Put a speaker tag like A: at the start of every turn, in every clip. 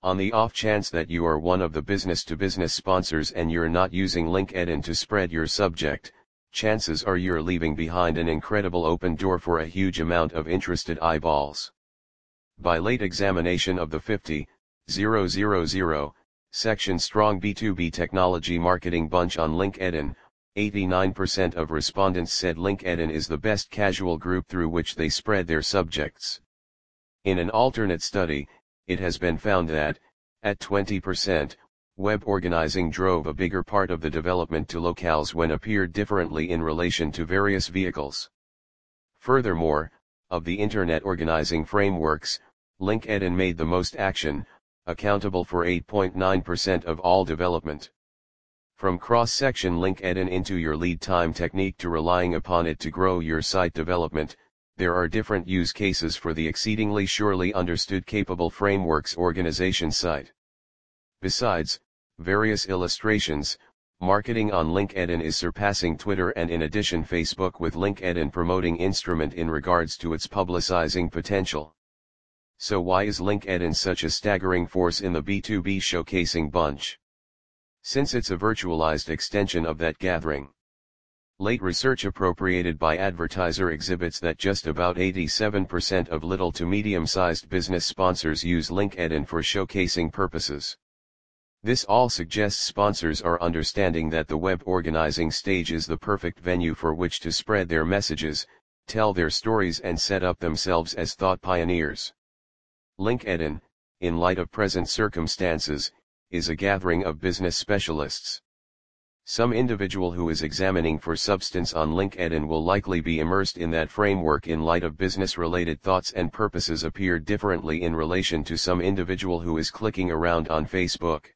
A: On the off chance that you are one of the business to business sponsors and you're not using LinkedIn to spread your subject, chances are you're leaving behind an incredible open door for a huge amount of interested eyeballs. By late examination of the 50, 000, section Strong B2B Technology Marketing Bunch on LinkedIn, 89% of respondents said LinkedIn is the best casual group through which they spread their subjects. In an alternate study, it has been found that, at 20%, web organizing drove a bigger part of the development to locales when appeared differently in relation to various vehicles. Furthermore, of the Internet organizing frameworks, LinkedIn made the most action, accountable for 8.9% of all development. From cross-section LinkedIn into your lead time technique to relying upon it to grow your site development, there are different use cases for the exceedingly surely understood capable frameworks organization site. Besides, various illustrations, marketing on LinkedIn is surpassing Twitter and in addition Facebook with LinkedIn promoting instrument in regards to its publicizing potential. So why is LinkedIn such a staggering force in the B2B showcasing bunch? Since it's a virtualized extension of that gathering. Late research appropriated by Advertiser exhibits that just about 87% of little to medium-sized business sponsors use LinkedIn for showcasing purposes. This all suggests sponsors are understanding that the web organizing stage is the perfect venue for which to spread their messages, tell their stories and set up themselves as thought pioneers. LinkedIn, in light of present circumstances, is a gathering of business specialists. Some individual who is examining for substance on LinkedIn will likely be immersed in that framework in light of business related thoughts and purposes appear differently in relation to some individual who is clicking around on Facebook.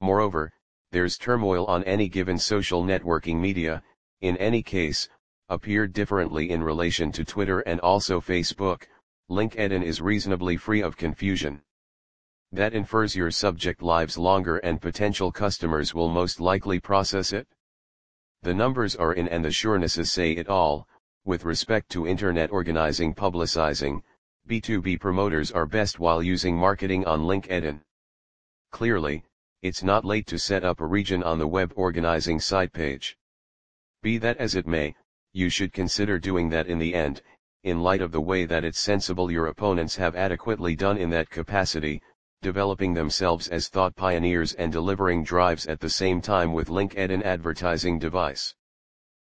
A: Moreover, there's turmoil on any given social networking media, in any case, appeared differently in relation to Twitter and also Facebook, LinkedIn is reasonably free of confusion. That infers your subject lives longer and potential customers will most likely process it. The numbers are in and the surenesses say it all, with respect to internet organizing publicizing, B2B promoters are best while using marketing on LinkedIn. Clearly, it's not late to set up a region on the web organizing site page. Be that as it may, you should consider doing that in the end, in light of the way that it's sensible your opponents have adequately done in that capacity, developing themselves as thought pioneers and delivering drives at the same time with LinkedIn advertising device.